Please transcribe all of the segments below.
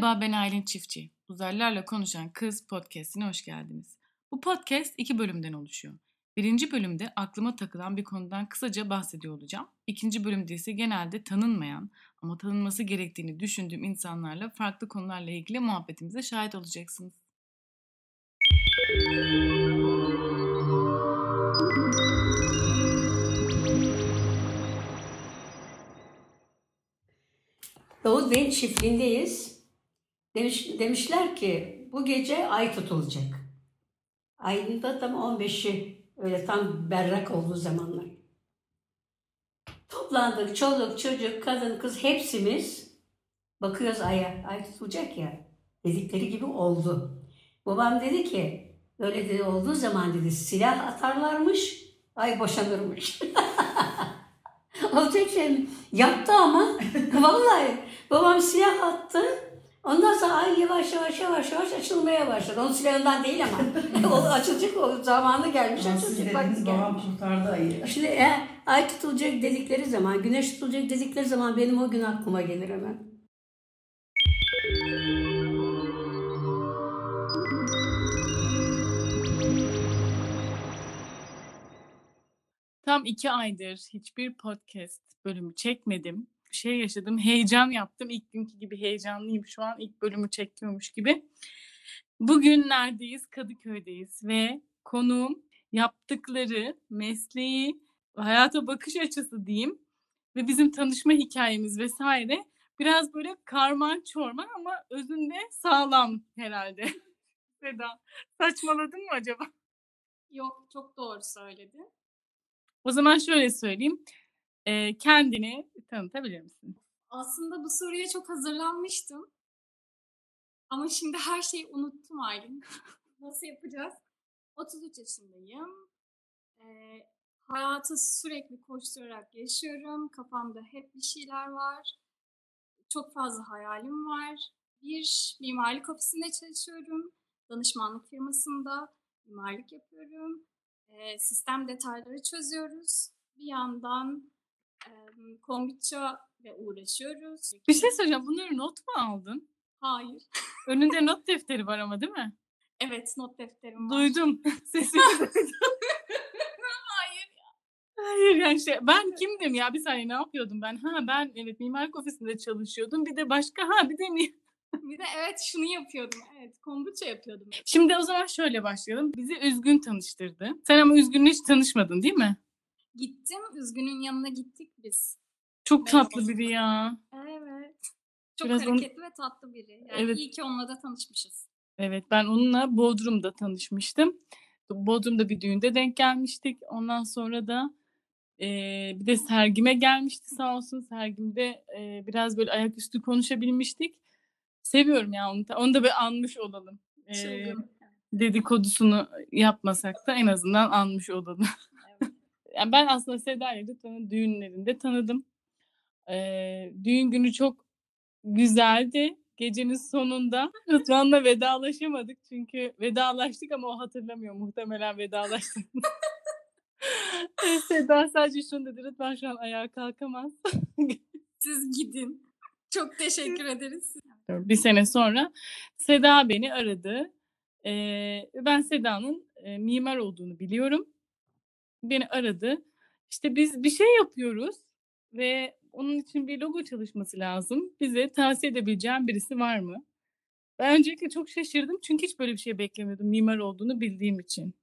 Merhaba ben Aylin Çiftçi. Uzaylılarla Konuşan Kız podcastine hoş geldiniz. Bu podcast iki bölümden oluşuyor. Birinci bölümde aklıma takılan bir konudan kısaca bahsediyor olacağım. İkinci bölümde ise genelde tanınmayan ama tanınması gerektiğini düşündüğüm insanlarla farklı konularla ilgili muhabbetimize şahit olacaksınız. Davut Bey'in çiftliğindeyiz. Demiş, demişler ki bu gece ay tutulacak. Ayın da tam 15'i öyle tam berrak olduğu zamanlar. Toplandık çoluk çocuk kadın kız hepsimiz bakıyoruz aya. Ay tutulacak ya. Dedikleri gibi oldu. Babam dedi ki öyle dedi olduğu zaman dedi silah atarlarmış ay boşanırmış. o tek şey yaptı ama vallahi babam silah attı. Ondan sonra ay yavaş yavaş yavaş yavaş açılmaya başladı. Onun silahından değil ama. o açılacak o zamanı gelmiş Ama siz açılacak vakti gelmiş. babam kurtardı ayı. Şimdi e, ay tutulacak dedikleri zaman, güneş tutulacak dedikleri zaman benim o gün aklıma gelir hemen. Tam iki aydır hiçbir podcast bölümü çekmedim. Şey yaşadım, heyecan yaptım. İlk günkü gibi heyecanlıyım şu an. ilk bölümü çekiyormuş gibi. Bugün neredeyiz? Kadıköy'deyiz ve konuğum yaptıkları, mesleği, hayata bakış açısı diyeyim ve bizim tanışma hikayemiz vesaire biraz böyle karman çorman ama özünde sağlam herhalde. Seda, saçmaladın mı acaba? Yok çok doğru söyledin. O zaman şöyle söyleyeyim. Ee, kendini tanıtabilir misin? Aslında bu soruya çok hazırlanmıştım. Ama şimdi her şeyi unuttum Aylin. Nasıl yapacağız? 33 yaşındayım. Ee, hayatı sürekli koşturarak yaşıyorum. Kafamda hep bir şeyler var. Çok fazla hayalim var. Bir mimarlık ofisinde çalışıyorum. Danışmanlık firmasında mimarlık yapıyorum. Ee, sistem detayları çözüyoruz. Bir yandan e, kombiça ve uğraşıyoruz. Bir şey söyleyeceğim. Bunları not mu aldın? Hayır. Önünde not defteri var ama değil mi? Evet not defterim var. Duydum. Sesini duydum. Hayır. Hayır yani şey, ben kimdim ya? Bir saniye ne yapıyordum ben? Ha ben evet mimarlık ofisinde çalışıyordum. Bir de başka ha bir de mi? Bir de evet şunu yapıyordum. Evet kombuça yapıyordum. Şimdi o zaman şöyle başlayalım. Bizi Üzgün tanıştırdı. Sen ama Üzgün'le hiç tanışmadın değil mi? Gittim. Üzgün'ün yanına gittik biz. Çok Merhaba. tatlı biri ya. Evet. Çok Biraz onu- hareketli ve tatlı biri. Yani Evet. iyi ki onunla da tanışmışız. Evet ben onunla Bodrum'da tanışmıştım. Bodrum'da bir düğünde denk gelmiştik. Ondan sonra da eee, bir de sergime gelmişti sağ olsun. Sergimde eee, biraz böyle ayaküstü konuşabilmiştik. Seviyorum ya onu. da- Onu da bir anmış olalım. Çılgın. dedikodusunu yapmasak da en azından anmış olalım. Yani ben aslında Seda'yı Rıdvan'ın düğünlerinde tanıdım. Eee, düğün günü çok güzeldi. Gecenin sonunda Rıdvan'la vedalaşamadık. Çünkü vedalaştık ama o hatırlamıyor. Muhtemelen vedalaştık. Seda sadece şunu dedi. Rıdvan şu an ayağa kalkamaz. Siz gidin. Çok teşekkür ederiz. bir sene sonra Seda beni aradı. Ee, ben Seda'nın e, mimar olduğunu biliyorum. Beni aradı. İşte biz bir şey yapıyoruz ve onun için bir logo çalışması lazım. Bize tavsiye edebileceğim birisi var mı? Ben öncelikle çok şaşırdım çünkü hiç böyle bir şey beklemiyordum mimar olduğunu bildiğim için.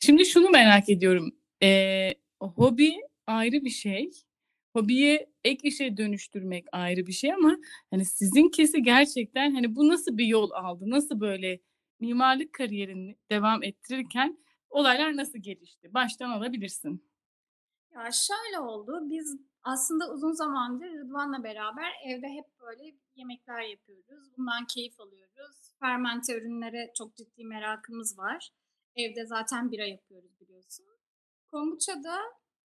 Şimdi şunu merak ediyorum. Ee, hobi ayrı bir şey. Hobiyi ek işe dönüştürmek ayrı bir şey ama hani sizinkisi gerçekten hani bu nasıl bir yol aldı? Nasıl böyle mimarlık kariyerini devam ettirirken olaylar nasıl gelişti? Baştan alabilirsin. Ya şöyle oldu. Biz aslında uzun zamandır Rıdvan'la beraber evde hep böyle yemekler yapıyoruz. Bundan keyif alıyoruz. Fermente ürünlere çok ciddi merakımız var. Evde zaten bira yapıyoruz biliyorsun. Kombuça da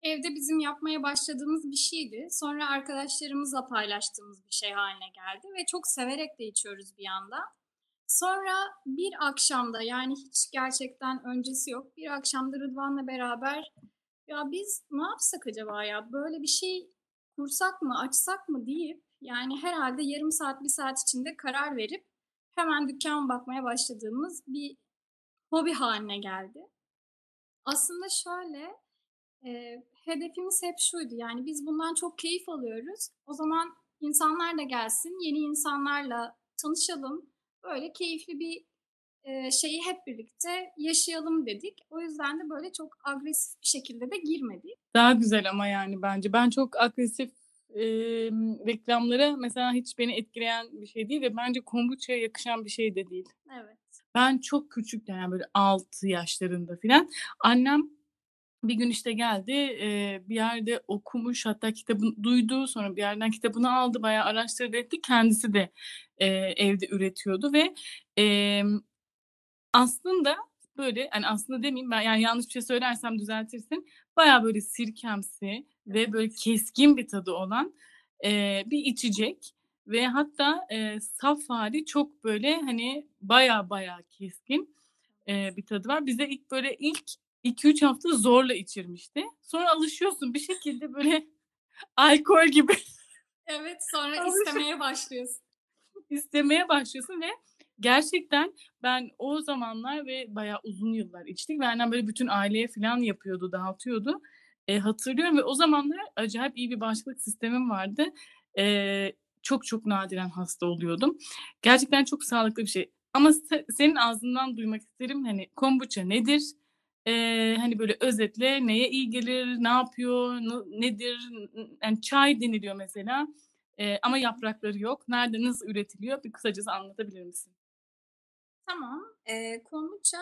evde bizim yapmaya başladığımız bir şeydi. Sonra arkadaşlarımızla paylaştığımız bir şey haline geldi ve çok severek de içiyoruz bir yandan. Sonra bir akşamda yani hiç gerçekten öncesi yok. Bir akşamda Rıdvan'la beraber ya biz ne yapsak acaba ya böyle bir şey kursak mı açsak mı deyip Yani herhalde yarım saat, bir saat içinde karar verip hemen dükkan bakmaya başladığımız bir hobi haline geldi. Aslında şöyle, eee, hedefimiz hep şuydu, yani biz bundan çok keyif alıyoruz. O zaman insanlar da gelsin, yeni insanlarla tanışalım. Böyle keyifli bir şeyi hep birlikte yaşayalım dedik. O yüzden de böyle çok agresif bir şekilde de girmedik. Daha güzel ama yani bence. Ben çok agresif emm, reklamlara mesela hiç beni etkileyen bir şey değil ve bence kombuçaya yakışan bir şey de değil. Evet. Ben çok küçükken yani böyle 6 yaşlarında filan annem bir gün işte geldi, eee, bir yerde okumuş hatta kitabını duydu, sonra bir yerden kitabını aldı, bayağı araştırdı etti. Kendisi de, eee, evde üretiyordu ve, emm, aslında böyle, hani, aslında demeyeyim ben yani yanlış bir şey söylersem düzeltirsin. Bayağı böyle sirkemsi ve böyle keskin bir tadı olan, eee, bir içecek ve hatta, eee, saf hâli çok böyle, hani, bayağı bayağı keskin, bir tadı var. Bize ilk böyle ilk 2-3 hafta zorla içirmişti. Sonra alışıyorsun bir şekilde böyle alkol gibi Evet, sonra istemeye başlıyorsun. istemeye başlıyorsun ve gerçekten ben o zamanlar ve bayağı uzun yıllar içtik ve annem böyle bütün aileye filan yapıyordu, dağıtıyordu. Eee, hatırlıyorum ve o zamanlar acayip iyi bir bağışıklık sistemim vardı. Eee, çok çok nadiren hasta oluyordum. Gerçekten çok sağlıklı bir şey ama se senin ağzından duymak isterim, hani, kombuça nedir? Eee, hani, böyle özetle neye iyi gelir, ne yapıyor, nedir? Yani çay deniliyor mesela, eee, ama yaprakları yok. Nerede, nasıl üretiliyor? Bir kısacası anlatabilir misin? Tamam. Eee, kombuça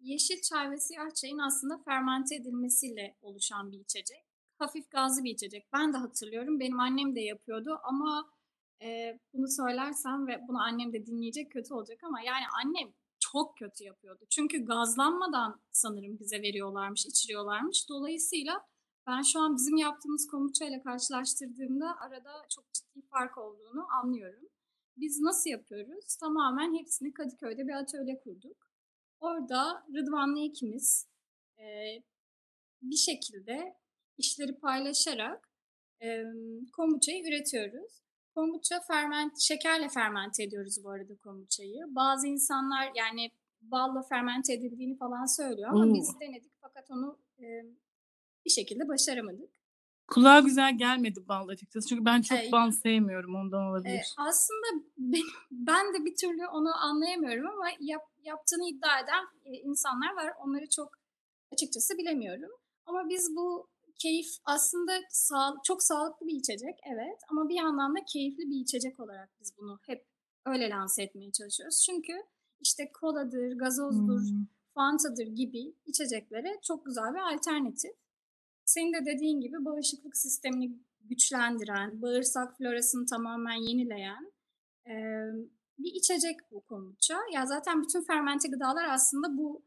yeşil çay ve siyah çayın aslında fermente edilmesiyle oluşan bir içecek. Hafif gazlı bir içecek. Ben de hatırlıyorum. Benim annem de yapıyordu ama, eee, bunu söylersem ve bunu annem de dinleyecek, kötü olacak ama yani annem çok kötü yapıyordu. Çünkü gazlanmadan sanırım bize veriyorlarmış, içiriyorlarmış. Dolayısıyla ben şu an bizim yaptığımız kombuçayla karşılaştırdığımda arada çok ciddi fark olduğunu anlıyorum. Biz nasıl yapıyoruz? Tamamen hepsini Kadıköy'de bir atölye kurduk. Orada Rıdvan'la ikimiz, eee, bir şekilde işleri paylaşarak, emm, kombuçayı üretiyoruz. Kombuça ferment şekerle fermente ediyoruz bu arada kombuçayı. Bazı insanlar, yani, balla fermente edildiğini falan söylüyor ama O! biz denedik fakat onu, emm, bir şekilde başaramadık. Kulağa güzel gelmedi bal açıkçası. Çünkü ben çok Eee bal sevmiyorum, ondan Eee, olabilir. aslında benim ben de bir türlü onu anlayamıyorum ama yap yaptığını iddia eden, eee, insanlar var. Onları çok açıkçası bilemiyorum. Ama biz bu keyif aslında sağ çok sağlıklı bir içecek, evet ama bir yandan da keyifli bir içecek olarak biz bunu hep öyle lanse etmeye çalışıyoruz. Çünkü, işte, koladır, gazozdur, Hımm. Fanta'dır gibi içeceklere çok güzel bir alternatif. Senin de dediğin gibi bağışıklık sistemini güçlendiren, bağırsak florasını tamamen yenileyen, emm, bir içecek bu kombuça. Ya, zaten bütün fermente gıdalar aslında bu,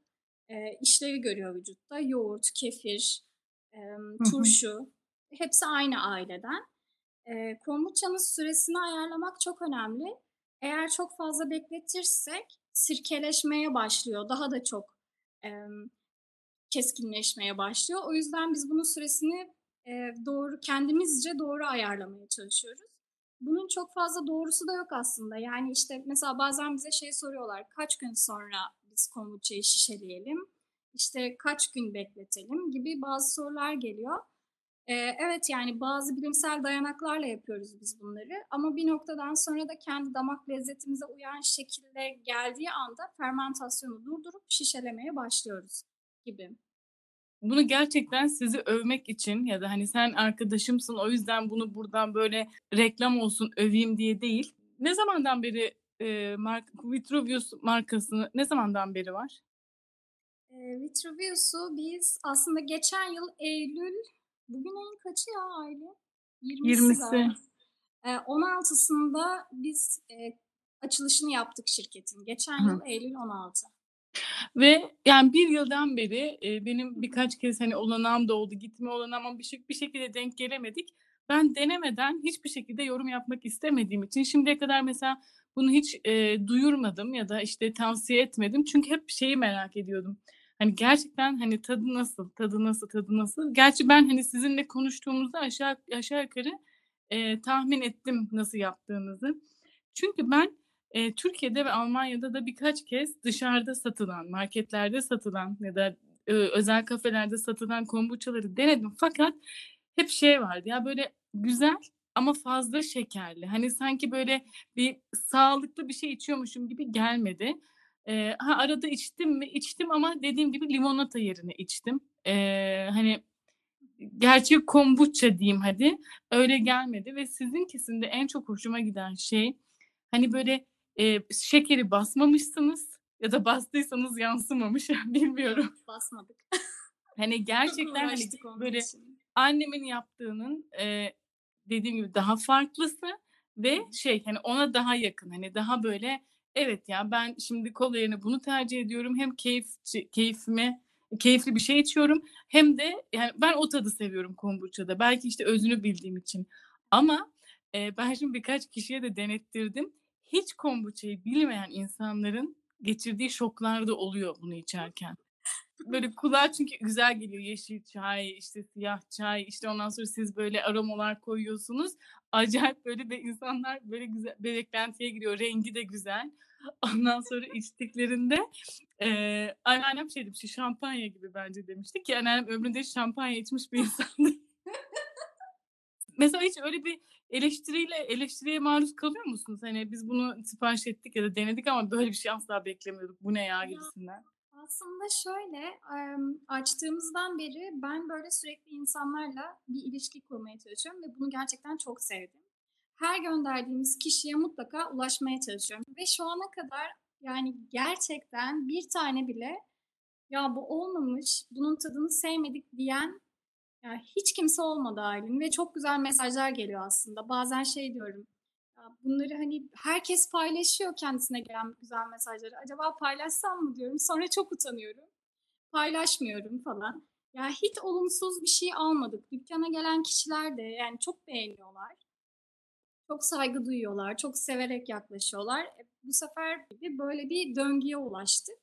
eee, işlevi görüyor vücutta. Yoğurt, kefir, emm, Hı hı. turşu hepsi aynı aileden. Eee, kombuçanın süresini ayarlamak çok önemli. Eğer çok fazla bekletirsek sirkeleşmeye başlıyor. Daha da çok, emm, keskinleşmeye başlıyor. O yüzden biz bunun süresini, eee, doğru kendimizce doğru ayarlamaya çalışıyoruz. Bunun çok fazla doğrusu da yok aslında. Yani, işte, mesela bazen bize şey soruyorlar, kaç gün sonra biz kombuçayı şişeleyelim, işte, kaç gün bekletelim gibi bazı sorular geliyor. Eee, evet, yani, bazı bilimsel dayanaklarla yapıyoruz biz bunları ama bir noktadan sonra da kendi damak lezzetimize uyan şekilde geldiği anda fermentasyonu durdurup şişelemeye başlıyoruz gibi. Bunu gerçekten sizi övmek için ya da, hani, sen arkadaşımsın o yüzden bunu buradan böyle reklam olsun, öveyim diye değil. Ne zamandan beri, eee, mark Vitruvius markası ne zamandan beri var? Vitruvius'u biz aslında geçen yıl eylül, bugün ayın kaçı ya Aylin? 20'si 20'si. galiba. Eee, 16'sında biz, açılışını yaptık şirketin. Geçen Hı. yıl eylül 16. Ve yani 1 yıldan beri, eee, benim birkaç kez, hani, olanağım da oldu, gitme olanağım ama bir bir şekilde denk gelemedik. Ben denemeden hiçbir şekilde yorum yapmak istemediğim için şimdiye kadar mesela bunu hiç, eee, duyurmadım ya da, işte, tavsiye etmedim. Çünkü hep şeyi merak ediyordum. Hani, gerçekten, hani, tadı nasıl, tadı nasıl, tadı nasıl? Gerçi ben, hani, sizinle konuştuğumuzda aşağı aşağı yukarı eee, tahmin ettim nasıl yaptığınızı. Çünkü ben, eee, Türkiye'de ve Almanya'da da birkaç kez dışarıda satılan, marketlerde satılan ya da, ııı, özel kafelerde satılan kombuçaları denedim fakat hep şey vardı ya, böyle güzel ama fazla şekerli. Hani, sanki böyle bir sağlıklı bir şey içiyormuşum gibi gelmedi. Eee, ha, arada içtim mi? İçtim ama dediğim gibi limonata yerine içtim. Eee, hani, gerçek kombuça diyeyim hadi, öyle gelmedi ve sizinkisinde en çok hoşuma giden şey, hani, böyle, eee, şekeri basmamışsınız ya da bastıysanız yansımamış, bilmiyorum. Basmadık. Hani, gerçekten, hani, böyle için. annemin yaptığının, eee, dediğim gibi daha farklısı ve şey, hani, ona daha yakın, hani, daha böyle, evet ya ben şimdi kola yerine bunu tercih ediyorum. Hem keyifçi keyfime keyifli bir şey içiyorum hem de yani ben o tadı seviyorum kombuçada. Belki, işte, özünü bildiğim için ama, eee, ben şimdi birkaç kişiye de denettirdim. Hiç kombuçayı bilmeyen insanların geçirdiği şoklar da oluyor bunu içerken. Böyle kulağa çünkü güzel geliyor. Yeşil çay, işte, siyah çay, işte, ondan sonra siz böyle aromalar koyuyorsunuz. Acayip böyle ve insanlar böyle güzel bir beklentiye giriyor. Rengi de güzel. Ondan sonra içtiklerinde, eee, anneannem şey demişti, "Şampanya gibi bence." demişti ki anneannem ömründe şampanya içmiş bir insandı. Mesela hiç öyle bir eleştiriyle eleştiriye maruz kalıyor musunuz? Hani, biz bunu sipariş ettik ya da denedik ama böyle bir şey asla beklemiyorduk. Bu ne Ya gibisinden. Aslında şöyle, açtığımızdan beri ben böyle sürekli insanlarla bir ilişki kurmaya çalışıyorum ve bunu gerçekten çok sevdim. Her gönderdiğimiz kişiye mutlaka ulaşmaya çalışıyorum ve şu ana kadar yani gerçekten bir tane bile "Ya bu olmamış, bunun tadını sevmedik." diyen ya hiç kimse olmadı Aylin ve çok güzel mesajlar geliyor aslında. Bazen şey diyorum, bunları, hani, herkes paylaşıyor kendisine gelen güzel mesajları. Acaba paylaşsam mı diyorum. Sonra çok utanıyorum. Paylaşmıyorum falan. Ya hiç olumsuz bir şey almadık. Dükkâna gelen kişiler de yani çok beğeniyorlar. Çok saygı duyuyorlar, çok severek yaklaşıyorlar. E, bu sefer bir böyle bir döngüye ulaştık.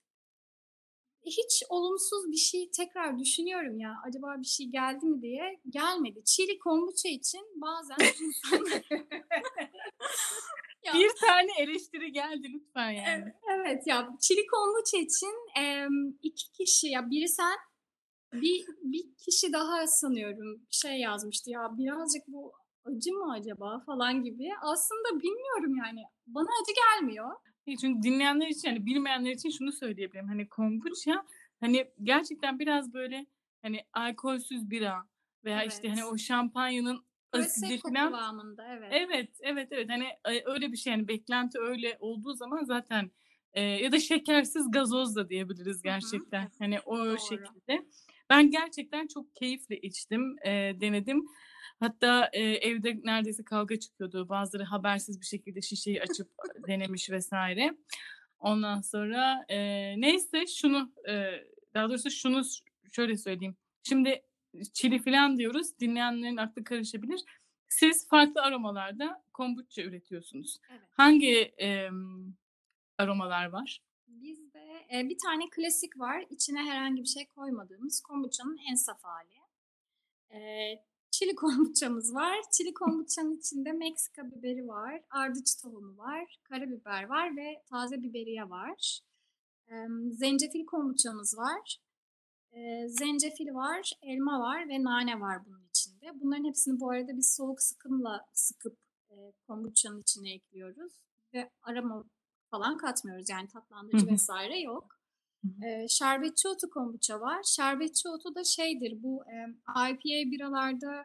Hiç olumsuz bir şey tekrar düşünüyorum ya, acaba bir şey geldi mi diye, gelmedi. Çili kombuça için bazen insanlar Ya Bir tane eleştiri geldi lütfen yani. evet ya, çili kombuça için, 2 kişi ya biri sen, bir bir kişi daha sanıyorum şey yazmıştı ya birazcık bu acı mı acaba falan gibi. Aslında bilmiyorum yani. Bana acı gelmiyor. Çünkü dinleyenler için, hani, bilmeyenler için şunu söyleyebilirim. Hani, kombuça, hani, gerçekten biraz böyle, hani, alkolsüz bira veya, işte, hani, Evet. o şampanyanın filan kıvamında, evet. Evet, evet, evet. Hani, eee, öyle bir şey, hani, beklenti öyle olduğu zaman zaten, eee, ya da şekersiz gazoz da diyebiliriz gerçekten. Evet, Hani, o doğru. şekilde. Ben gerçekten çok keyifle içtim, eee, denedim. Hatta, eee, evde neredeyse kavga çıkıyordu. Bazıları habersiz bir şekilde şişeyi açıp denemiş vs. Ondan sonra, eee, neyse şunu, eee, daha doğrusu şunu şöyle söyleyeyim. Şimdi çili filan diyoruz, dinleyenlerin aklı karışabilir. Siz farklı aromalarda kombuça üretiyorsunuz. Evet. Hangi, emm, aromalar var? Bizde, eee, bir tane klasik var. İçine herhangi bir şey koymadığımız kombuçanın en saf hâli. Eee, çili kombuçamız var. Çili kombuçanın içinde Meksika biberi var, ardıç tohumu var, karabiber var ve taze biberiye var. Zencefil kombuçamız var. Zencefil var, elma var ve nane var bunun içinde. Bunların hepsini bu arada biz soğuk sıkımla sıkıp, kombuçanın içine ekliyoruz ve aroma falan katmıyoruz. Yani tatlandırıcı vs. yok. Eee, şerbetçi otu kombuça var. Şerbetçi otu da şeydir, bu, emm, IPA biralarda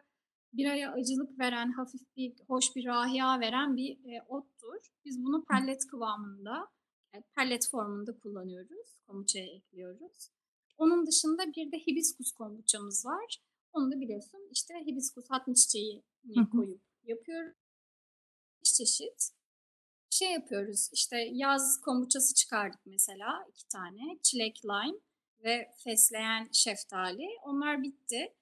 biraya acılık veren, hafif bir hoş bir râhiya veren bir, eee, ottur. Biz bunu pellet kıvamında, eee, pellet formunda kullanıyoruz, kombuçaya ekliyoruz. Onun dışında bir de hibiskus kombuçamız var. Onu da biliyorsun, işte, hibiskus hatmi hı. koyup yapıyoruz. 5 çeşit şey yapıyoruz, işte, yaz kombuçası çıkardık mesela 2 tane. Çilek, lime ve fesleğen şeftali. Onlar bitti.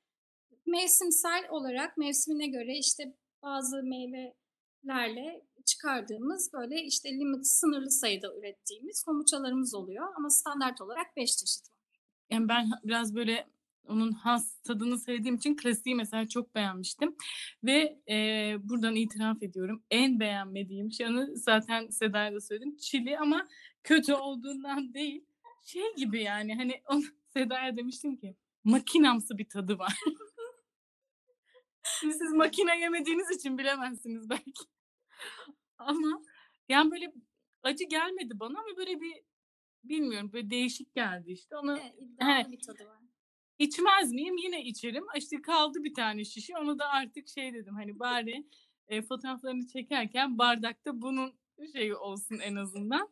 Mevsimsel olarak mevsimine göre, işte, bazı meyvelerle çıkardığımız, böyle, işte, limit sınırlı sayıda ürettiğimiz kombuçalarımız oluyor ama standart olarak 5 çeşit var. Yani, ben biraz böyle onun has tadını sevdiğim için klasiği mesela çok beğenmiştim. Ve e, buradan itiraf ediyorum. En beğenmediğim şey onu zaten Seda'ya da söyledim. Çili ama kötü olduğundan değil. Şey gibi yani hani onu Seda'ya demiştim ki makinamsı bir tadı var. Şimdi siz makine yemediğiniz için bilemezsiniz belki. Ama yani böyle acı gelmedi bana ama böyle bir bilmiyorum böyle değişik geldi işte. Onu Evet, He. bir tadı var. İçmez miyim? Yine içerim. İşte kaldı bir tane şişe. Onu da artık şey dedim hani bari e, fotoğraflarını çekerken bardakta bunun şeyi olsun en azından.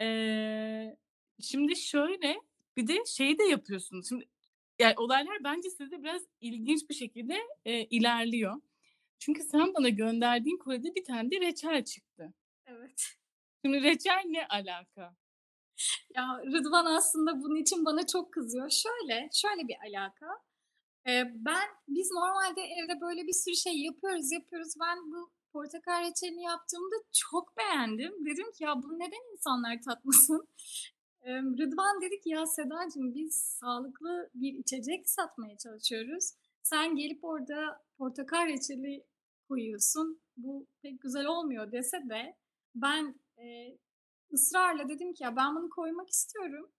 Ee, şimdi şöyle bir de şey de yapıyorsunuz. Şimdi yani olaylar bence sizde biraz ilginç bir şekilde e, ilerliyor. Çünkü sen bana gönderdiğin kolide bir tane de reçel çıktı. Evet. Şimdi reçel ne alaka? Ya Rıdvan aslında bunun için bana çok kızıyor. Şöyle, şöyle bir alaka. Ee, ben, biz normalde evde böyle bir sürü şey yapıyoruz, yapıyoruz. Ben bu portakal reçelini yaptığımda çok beğendim. Dedim ki ya bunu neden insanlar tatmasın? Ee, Rıdvan dedi ki ya Sedacığım biz sağlıklı bir içecek satmaya çalışıyoruz. Sen gelip orada portakal reçeli koyuyorsun. Bu pek güzel olmuyor dese de ben e, ısrarla dedim ki ya ben bunu koymak istiyorum.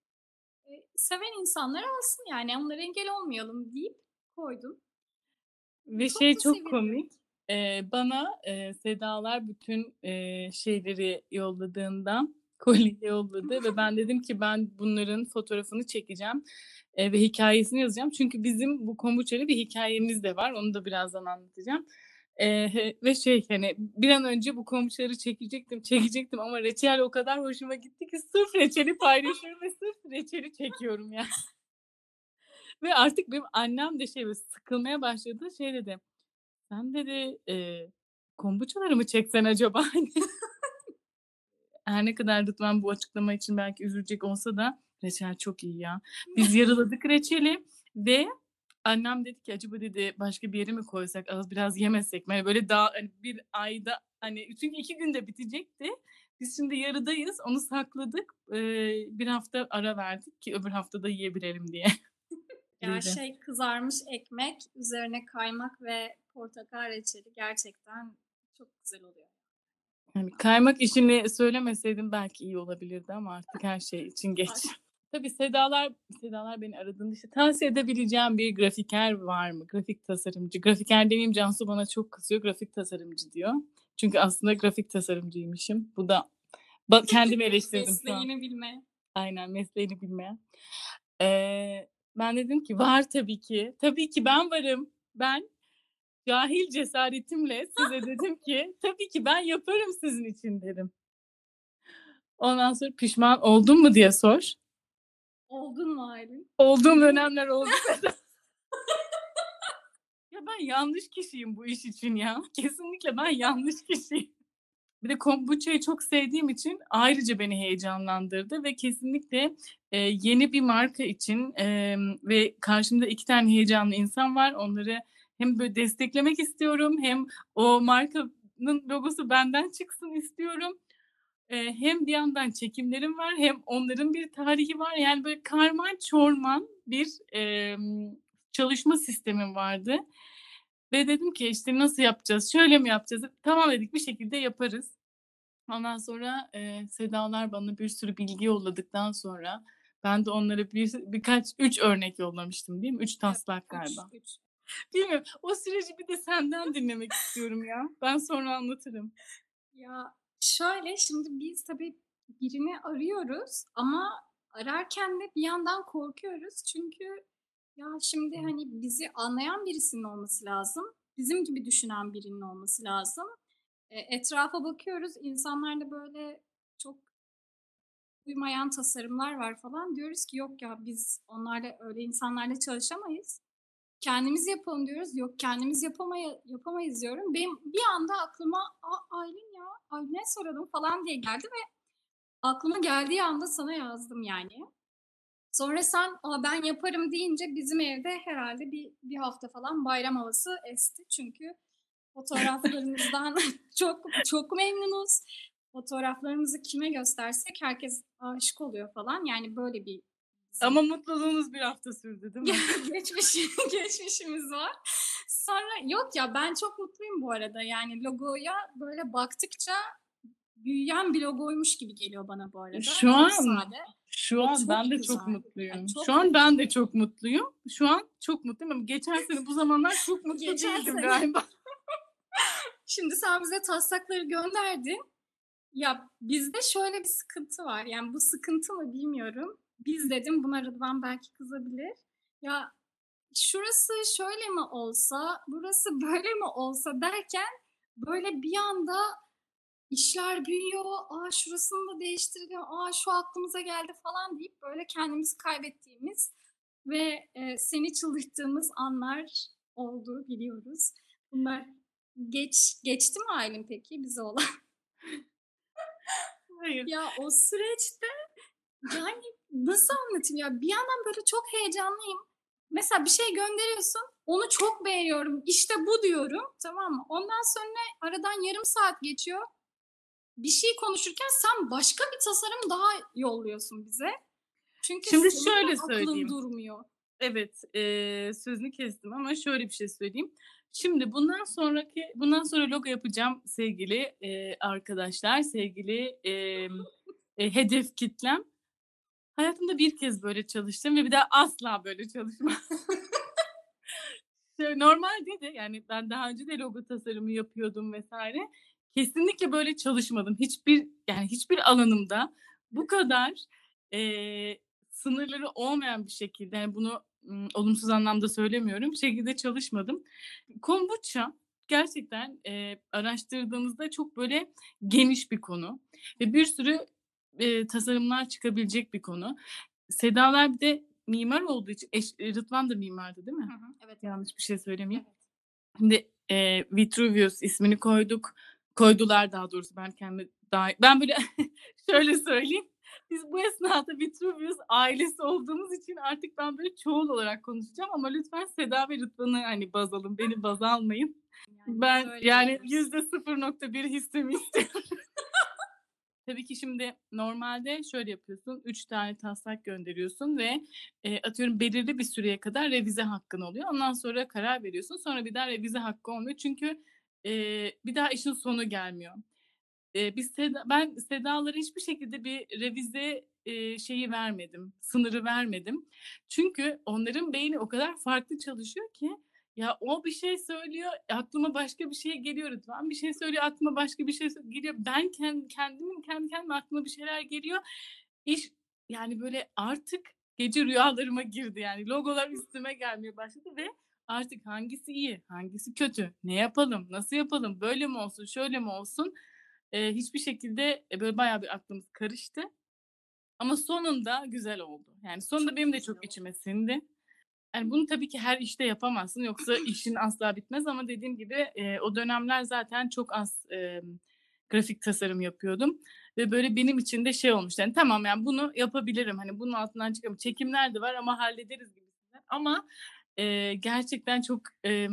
E, seven insanlar alsın yani onlara engel olmayalım deyip koydum. Ve Çok şey çok sevindim. komik. Ee, bana e, Sedalar bütün e, şeyleri yolladığında kolye yolladı ve ben dedim ki ben bunların fotoğrafını çekeceğim e, ve hikayesini yazacağım. Çünkü bizim bu kombuçayla bir hikayemiz de var. Onu da birazdan anlatacağım. E, he- ve şey hani bir an önce bu kombuçaları çekecektim, çekecektim ama reçel o kadar hoşuma gitti ki sırf reçeli paylaşıyorum ve sırf reçeli çekiyorum ya. Ve artık benim annem de şey sıkılmaya başladı. Şey dedi. Sen dedi e, kombuçaları mı çeksen acaba? Hani Her ne kadar Rıdvan bu açıklama için belki üzülecek olsa da reçel çok iyi ya. Biz yarıladık reçeli ve annem dedi ki acaba dedi başka bir yere mi koysak az biraz yemesek mi? Hani böyle daha hani bir ayda hani çünkü iki günde bitecekti. Biz şimdi yarıdayız onu sakladık. Ee, bir hafta ara verdik ki öbür hafta da yiyebilelim diye. Ya şey kızarmış ekmek, üzerine kaymak ve portakal reçeli gerçekten çok güzel oluyor. Yani kaymak işini söylemeseydim belki iyi olabilirdi ama artık her şey için geç. Tabii Sedalar, Sedalar beni aradığında işte tavsiye edebileceğim bir grafiker var mı? Grafik tasarımcı. Grafiker demeyeyim Cansu bana çok kızıyor. Grafik tasarımcı diyor. Çünkü aslında grafik tasarımcıymışım. Bu da ba- kendimi eleştirdim. Mesleğini bilme. Aynen mesleğini bilmeyen. Ee, ben dedim ki var tabii ki. Tabii ki ben varım. Ben cahil cesaretimle size dedim ki tabii ki ben yaparım sizin için dedim. Ondan sonra pişman oldun mu diye sor. Oldun mu Aylin? Olduğum dönemler oldu. ya ben yanlış kişiyim bu iş için ya. Kesinlikle ben yanlış kişiyim. Bir de kombuçayı çok sevdiğim için ayrıca beni heyecanlandırdı ve kesinlikle e, yeni bir marka için e, ve karşımda iki tane heyecanlı insan var. Onları hem böyle desteklemek istiyorum hem o markanın logosu benden çıksın istiyorum. E, hem bir yandan çekimlerim var hem onların bir tarihi var. Yani böyle karman çorman bir e, çalışma sistemim vardı. Ve dedim ki işte nasıl yapacağız, şöyle mi yapacağız? Tamam dedik bir şekilde yaparız. Ondan sonra e, Sedalar bana bir sürü bilgi yolladıktan sonra ben de onlara bir birkaç üç örnek yollamıştım değil mi? Üç taslak galiba. Üç, üç. Bilmiyorum. O süreci bir de senden dinlemek istiyorum ya. Ben sonra anlatırım. Ya şöyle şimdi biz tabii birini arıyoruz ama ararken de bir yandan korkuyoruz. Çünkü ya şimdi hani bizi anlayan birisinin olması lazım. Bizim gibi düşünen birinin olması lazım. E, etrafa bakıyoruz. insanlarda böyle çok uymayan tasarımlar var falan. Diyoruz ki yok ya biz onlarla öyle insanlarla çalışamayız. Kendimiz yapalım diyoruz. Yok kendimiz yapamay yapamayız diyorum. Benim bir anda aklıma Aylin ya Aylin'e soralım falan diye geldi ve aklıma geldiği anda sana yazdım yani. Sonra sen Aa, ben yaparım deyince bizim evde herhalde bir, bir hafta falan bayram havası esti. Çünkü fotoğraflarımızdan çok çok memnunuz. Fotoğraflarımızı kime göstersek herkes aşık oluyor falan. Yani böyle bir. Ama mutluluğunuz bir hafta sürdü değil mi? Geçmiş, geçmişimiz var. Sonra yok ya ben çok mutluyum bu arada. Yani logoya böyle baktıkça büyüyen bir logoymuş gibi geliyor bana bu arada. Şu an sade. Şu Ve an çok ben de güzel. çok mutluyum. Ay, çok Şu an ben de çok mutluyum. Şu an çok mutluyum geçen sene bu zamanlar çok mutlu Geçen değildim sene. galiba. Şimdi sen bize taslakları gönderdin. Ya bizde şöyle bir sıkıntı var. Yani bu sıkıntı mı bilmiyorum. Biz dedim buna Rıdvan belki kızabilir. Ya şurası şöyle mi olsa, burası böyle mi olsa derken böyle bir anda işler büyüyor. Aa şurasını da değiştirelim. Aa şu aklımıza geldi falan deyip böyle kendimizi kaybettiğimiz ve e, seni çıldırttığımız anlar oldu biliyoruz. Bunlar geç geçti mi Aylin peki bize olan? Hayır. Ya o süreçte yani nasıl anlatayım ya bir yandan böyle çok heyecanlıyım. Mesela bir şey gönderiyorsun onu çok beğeniyorum işte bu diyorum tamam mı? Ondan sonra aradan yarım saat geçiyor. Bir şey konuşurken sen başka bir tasarım daha yolluyorsun bize. Çünkü Şimdi şöyle söyleyeyim. durmuyor. Evet, eee, sözünü kestim ama şöyle bir şey söyleyeyim. Şimdi bundan sonraki, bundan sonra logo yapacağım sevgili eee, arkadaşlar, sevgili eee, e, hedef kitlem. Hayatımda bir kez böyle çalıştım ve bir daha asla böyle çalışmam. Şöyle Normalde de yani ben daha önce de logo tasarımı yapıyordum vesaire. Kesinlikle böyle çalışmadım. Hiçbir yani hiçbir alanımda bu kadar eee, sınırları olmayan bir şekilde yani bunu ım, olumsuz anlamda söylemiyorum. Bir şekilde çalışmadım. Kombuça gerçekten eee, araştırdığınızda çok böyle geniş bir konu ve bir sürü eee, tasarımlar çıkabilecek bir konu. Sedalar bir de mimar olduğu için eş, Rıdvan da mimardı değil mi? Hı hı, evet. Yanlış bir şey söylemeyeyim. Evet. Şimdi eee Vitruvius ismini koyduk. Koydular daha doğrusu ben kendi daha ben böyle şöyle söyleyeyim. Biz bu esnada Vitruvius ailesi olduğumuz için artık ben böyle çoğul olarak konuşacağım ama lütfen Seda ve Rıdvan'ı hani baz alın. Beni baz almayın. Yani Ben yani yüzde 0.1 hissemi istiyorum. Tabii ki şimdi normalde şöyle yapıyorsun. Üç tane taslak gönderiyorsun ve e, atıyorum belirli bir süreye kadar revize hakkın oluyor. Ondan sonra karar veriyorsun. Sonra bir daha revize hakkı olmuyor. Çünkü e, bir daha işin sonu gelmiyor. E, biz Seda, ben Sedalara hiçbir şekilde bir revize e, şeyi vermedim. Sınırı vermedim. Çünkü onların beyni o kadar farklı çalışıyor ki ya o bir şey söylüyor, aklıma başka bir şey geliyor Rıdvan. Bir şey söylüyor, aklıma başka bir şey geliyor. Ben kendi, kendimin kendi kendime aklıma bir şeyler geliyor. İş yani böyle artık gece rüyalarıma girdi yani. Logolar üstüme gelmeye başladı ve artık hangisi iyi, hangisi kötü, ne yapalım, nasıl yapalım, böyle mi olsun, şöyle mi olsun? Ee, hiçbir şekilde e, böyle bayağı bir aklımız karıştı. Ama sonunda güzel oldu. Yani sonunda Çok benim de çok içime sindi. Yani bunu tabii ki her işte yapamazsın yoksa işin asla bitmez ama dediğim gibi e, o dönemler zaten çok az e, grafik tasarım yapıyordum ve böyle benim için de şey olmuş yani tamam yani bunu yapabilirim hani bunun altından çıkarım çekimler de var ama hallederiz gibisinden. Ama e, gerçekten çok e,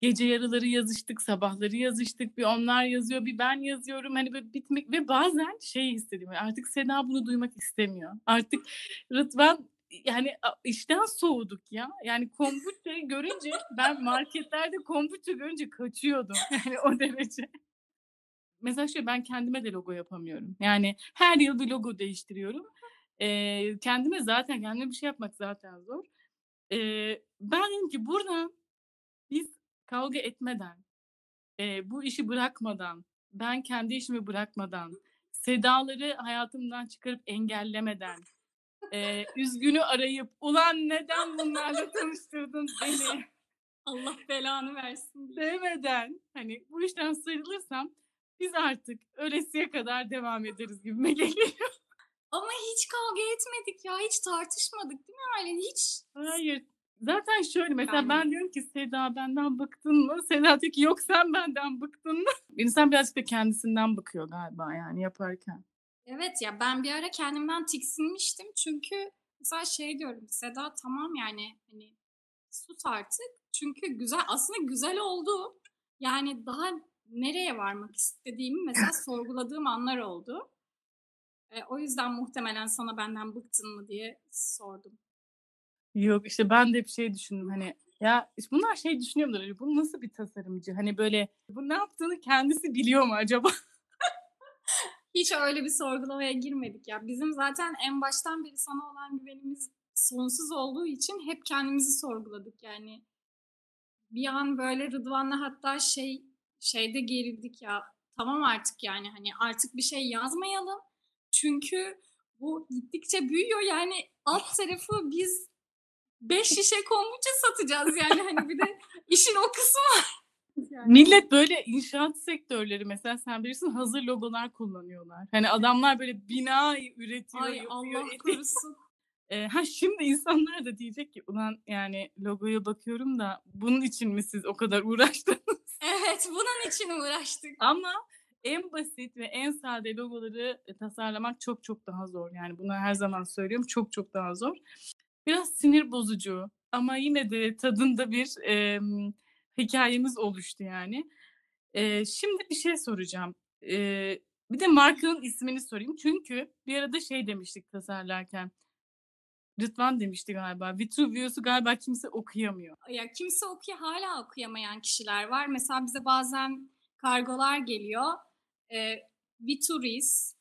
gece yarıları yazıştık sabahları yazıştık bir onlar yazıyor bir ben yazıyorum hani böyle bitmek ve bazen şey hissediyorum yani artık Seda bunu duymak istemiyor. Artık Rıdvan yani işten soğuduk ya. Yani kombuçayı görünce ben marketlerde kombuça görünce kaçıyordum. Yani o derece. Mesela şey ben kendime de logo yapamıyorum. Yani her yıl bir logo değiştiriyorum. Ee, kendime zaten kendime bir şey yapmak zaten zor. Ee, ben dedim ki buradan biz kavga etmeden, e, bu işi bırakmadan, ben kendi işimi bırakmadan, Sedaları hayatımdan çıkarıp engellemeden, e, üzgünü arayıp ulan neden bunlarla tanıştırdın beni Allah belanı versin demeden hani bu işten sıyrılırsam biz artık ölesiye kadar devam ederiz gibime geliyor. Ama hiç kavga etmedik ya. Hiç tartışmadık değil mi Aylin? Hiç. Hayır. Zaten şöyle mesela Yani- ben diyorum ki Seda benden bıktın mı? Seda diyor ki yok sen benden bıktın mı? İnsan birazcık da kendisinden bıkıyor galiba yani yaparken. Evet ya ben bir ara kendimden tiksinmiştim. Çünkü mesela şey diyorum Seda tamam yani hani sus artık. Çünkü güzel aslında güzel oldu. Yani daha nereye varmak istediğimi mesela sorguladığım anlar oldu. E, o yüzden muhtemelen sana benden bıktın mı diye sordum. Yok işte ben de bir şey düşündüm hani ya işte bunlar şey düşünüyorlar hani bu nasıl bir tasarımcı hani böyle bu ne yaptığını kendisi biliyor mu acaba? Hiç öyle bir sorgulamaya girmedik ya. Bizim zaten en baştan beri sana olan güvenimiz sonsuz olduğu için hep kendimizi sorguladık yani. Bir an böyle Rıdvan'la hatta şey şeyde gerildik ya. Tamam artık yani hani artık bir şey yazmayalım. Çünkü bu gittikçe büyüyor yani alt tarafı biz 5 şişe kombuça satacağız yani hani bir de işin o kısmı var. Yani. Millet böyle inşaat sektörleri mesela sen bilirsin hazır logolar kullanıyorlar. Hani adamlar böyle bina üretiyor, Ay yapıyor, Allah ediyor. korusun. Ee, ha şimdi insanlar da diyecek ki ulan yani logoya bakıyorum da bunun için mi siz o kadar uğraştınız? Evet bunun için uğraştık. Ama en basit ve en sade logoları e, tasarlamak çok çok daha zor. Yani bunu her zaman söylüyorum çok çok daha zor. Biraz sinir bozucu ama yine de tadında bir e, hikayemiz oluştu yani. E, şimdi bir şey soracağım. E, bir de markanın ismini sorayım. Çünkü bir arada şey demiştik tasarlarken. Rıdvan demişti galiba. Vitruvius'u galiba kimse okuyamıyor. Ya kimse okuyor hala okuyamayan kişiler var. Mesela bize bazen kargolar geliyor. E, Vitruvis,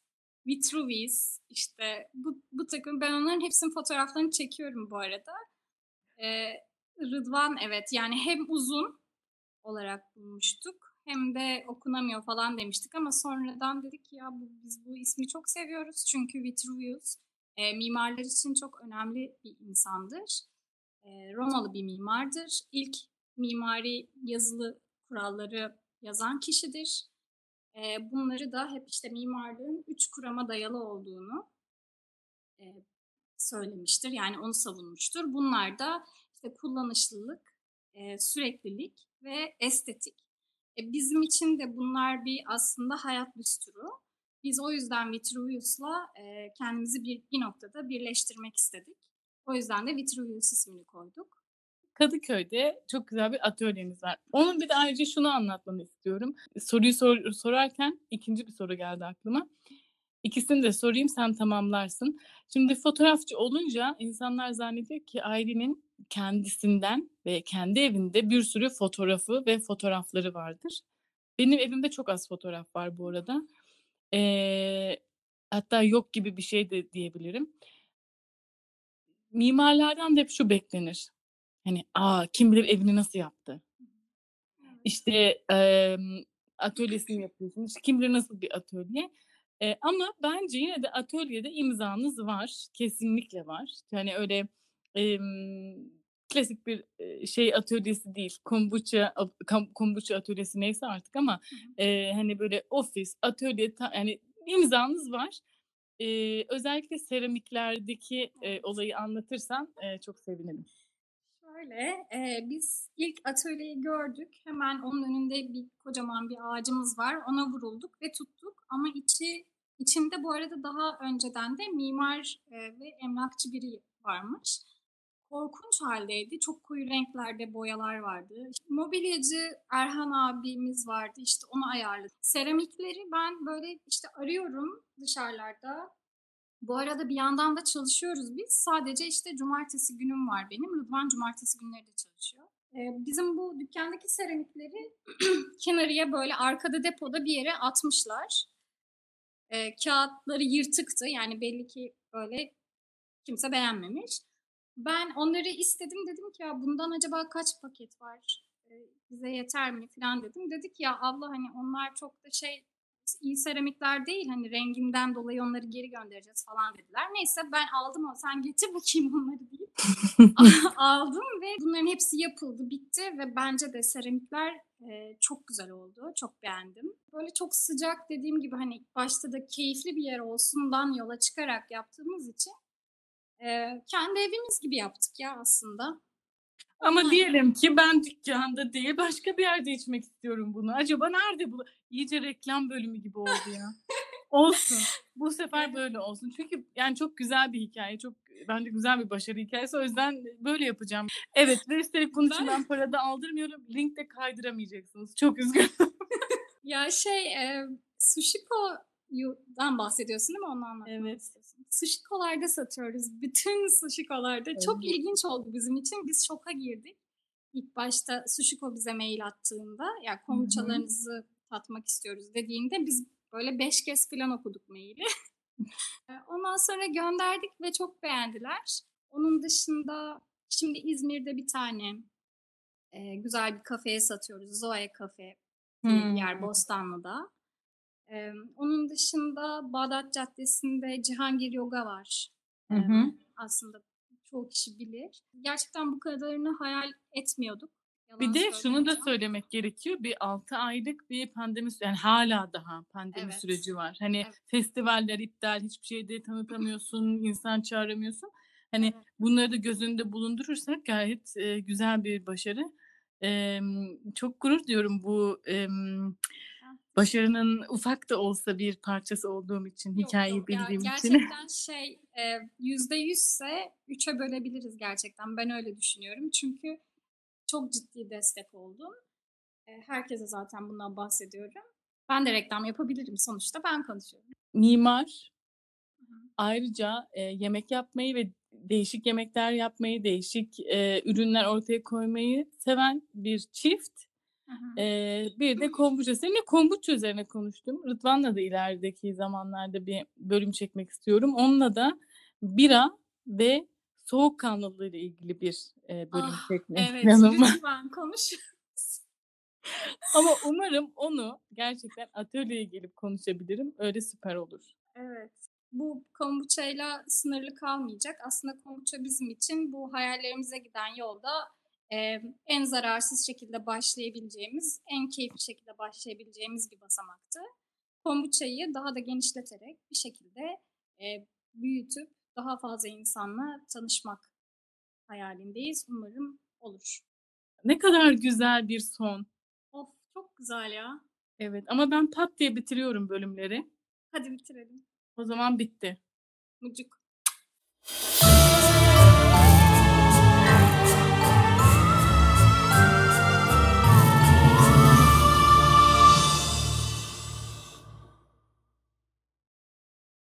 Vitruvis işte bu, bu takım ben onların hepsinin fotoğraflarını çekiyorum bu arada. E, Rıdvan evet yani hem uzun olarak bulmuştuk hem de okunamıyor falan demiştik ama sonradan dedik ya bu, biz bu ismi çok seviyoruz çünkü Vitruvius e, mimarlar için çok önemli bir insandır. E, Romalı bir mimardır. İlk mimari yazılı kuralları yazan kişidir. E, bunları da hep işte mimarlığın üç kurama dayalı olduğunu e, söylemiştir. Yani onu savunmuştur. Bunlar da işte kullanışlılık, e, süreklilik ve estetik. E, bizim için de bunlar bir aslında hayat düsturu. Biz o yüzden Vitruvius'la e, kendimizi bir, bir noktada birleştirmek istedik. O yüzden de Vitruvius ismini koyduk. Kadıköy'de çok güzel bir atölyemiz var. Onun bir de ayrıca şunu anlatmanı istiyorum. Soruyu sor, sorarken ikinci bir soru geldi aklıma. İkisini de sorayım sen tamamlarsın. Şimdi fotoğrafçı olunca insanlar zannediyor ki Aylin'in kendisinden ve kendi evinde bir sürü fotoğrafı ve fotoğrafları vardır. Benim evimde çok az fotoğraf var bu arada. Ee, hatta yok gibi bir şey de diyebilirim. Mimarlardan da hep şu beklenir. Hani aa kim bilir evini nasıl yaptı. İşte e, atölyesini yapıyorsun. İşte kim bilir nasıl bir atölye. E, ama bence yine de atölyede imzanız var. Kesinlikle var. Yani öyle e, klasik bir şey atölyesi değil. Kombuça kombuça atölyesi neyse artık ama e, hani böyle ofis, atölye yani imzanız var. E, özellikle seramiklerdeki e, olayı anlatırsan e, çok sevinirim. Şöyle, e, biz ilk atölyeyi gördük. Hemen onun önünde bir kocaman bir ağacımız var. Ona vurulduk ve tuttuk. Ama içi içinde bu arada daha önceden de mimar e, ve emlakçı biri varmış. Korkunç haldeydi. Çok koyu renklerde boyalar vardı. Mobilyacı Erhan abimiz vardı. İşte onu ayarladı. Seramikleri ben böyle işte arıyorum dışarılarda. Bu arada bir yandan da çalışıyoruz biz. Sadece işte cumartesi günüm var benim. Rıdvan cumartesi günleri de çalışıyor. Ee, bizim bu dükkandaki seramikleri kenarıya böyle arkada depoda bir yere atmışlar. Ee, kağıtları yırtıktı. Yani belli ki böyle kimse beğenmemiş. Ben onları istedim dedim ki ya bundan acaba kaç paket var? Ee, bize yeter mi falan dedim. Dedik ya abla hani onlar çok da şey iyi seramikler değil hani renginden dolayı onları geri göndereceğiz falan dediler. Neyse ben aldım o sen getir bakayım onları deyip aldım ve bunların hepsi yapıldı bitti ve bence de seramikler e, çok güzel oldu. Çok beğendim. Böyle çok sıcak dediğim gibi hani başta da keyifli bir yer olsundan yola çıkarak yaptığımız için e, kendi evimiz gibi yaptık ya aslında. Ama Aynen. diyelim ki ben dükkanda değil başka bir yerde içmek istiyorum bunu. Acaba nerede bu? İyice reklam bölümü gibi oldu ya. olsun. Bu sefer böyle olsun. Çünkü yani çok güzel bir hikaye. Çok bence güzel bir başarı hikayesi. O yüzden böyle yapacağım. Evet ve üstelik bunun için ben para da aldırmıyorum. Link de kaydıramayacaksınız. Çok üzgünüm. Ya şey e, Sushiko Sushiko'dan bahsediyorsun değil mi? Anlatmak Evet. Sushiko'larda satıyoruz. Bütün sushiko'larda. Çok Evet. ilginç oldu bizim için. Biz şoka girdik. İlk başta Sushiko bize mail attığında ya kombuçalarınızı tatmak istiyoruz dediğinde biz böyle beş kez falan okuduk maili. Ondan sonra gönderdik ve çok beğendiler. Onun dışında şimdi İzmir'de bir tane e, güzel bir kafeye satıyoruz. Zoe Cafe diye bir yer Hmm. Bostanlı'da. Ee, onun dışında Bağdat Caddesi'nde Cihangir Yoga var. Hı Ee, hı. aslında çoğu kişi bilir. Gerçekten bu kadarını hayal etmiyorduk. Yalan Bir de şunu da söylemek gerekiyor. Bir 6 aylık bir pandemi yani hala daha pandemi Evet. süreci var. Hani Evet. festivaller iptal, hiçbir şeyde tanıtamıyorsun, insan çağıramıyorsun. Hani Evet. bunları da göz önünde bulundurursak gayet e, güzel bir başarı. Em, çok gurur diyorum bu Ah, başarının ufak da olsa bir parçası olduğum için, Yok, hikayeyi yok. Ya bildiğim için. gerçekten şey e, yüzde yüzse üçe bölebiliriz gerçekten. Ben öyle düşünüyorum. Çünkü çok ciddi destek oldum. E, herkese zaten bundan bahsediyorum. Ben de reklam yapabilirim sonuçta. Ben konuşuyorum. Mimar ayrıca e, yemek yapmayı ve değişik yemekler yapmayı, değişik e, ürünler ortaya koymayı seven bir çift. Hı hı. E, bir de kombuça. Seninle kombuça üzerine konuştum. Rıdvan'la da ilerideki zamanlarda bir bölüm çekmek istiyorum. Onunla da bira ve soğukkanlılığı ile ilgili bir e, bölüm Ah, çekmek Evet, planım var. lütfen konuş. Ama umarım onu gerçekten atölyeye gelip konuşabilirim. Öyle süper olur. Evet. Bu kombuçayla sınırlı kalmayacak. Aslında kombuça bizim için bu hayallerimize giden yolda e, en zararsız şekilde başlayabileceğimiz, en keyifli şekilde başlayabileceğimiz bir basamaktı. Kombuçayı daha da genişleterek bir şekilde e, büyütüp daha fazla insanla tanışmak hayalindeyiz. Umarım olur. Ne kadar güzel bir son. Of çok güzel ya. Evet ama ben pat diye bitiriyorum bölümleri. Hadi bitirelim. O zaman bitti. Mucuk.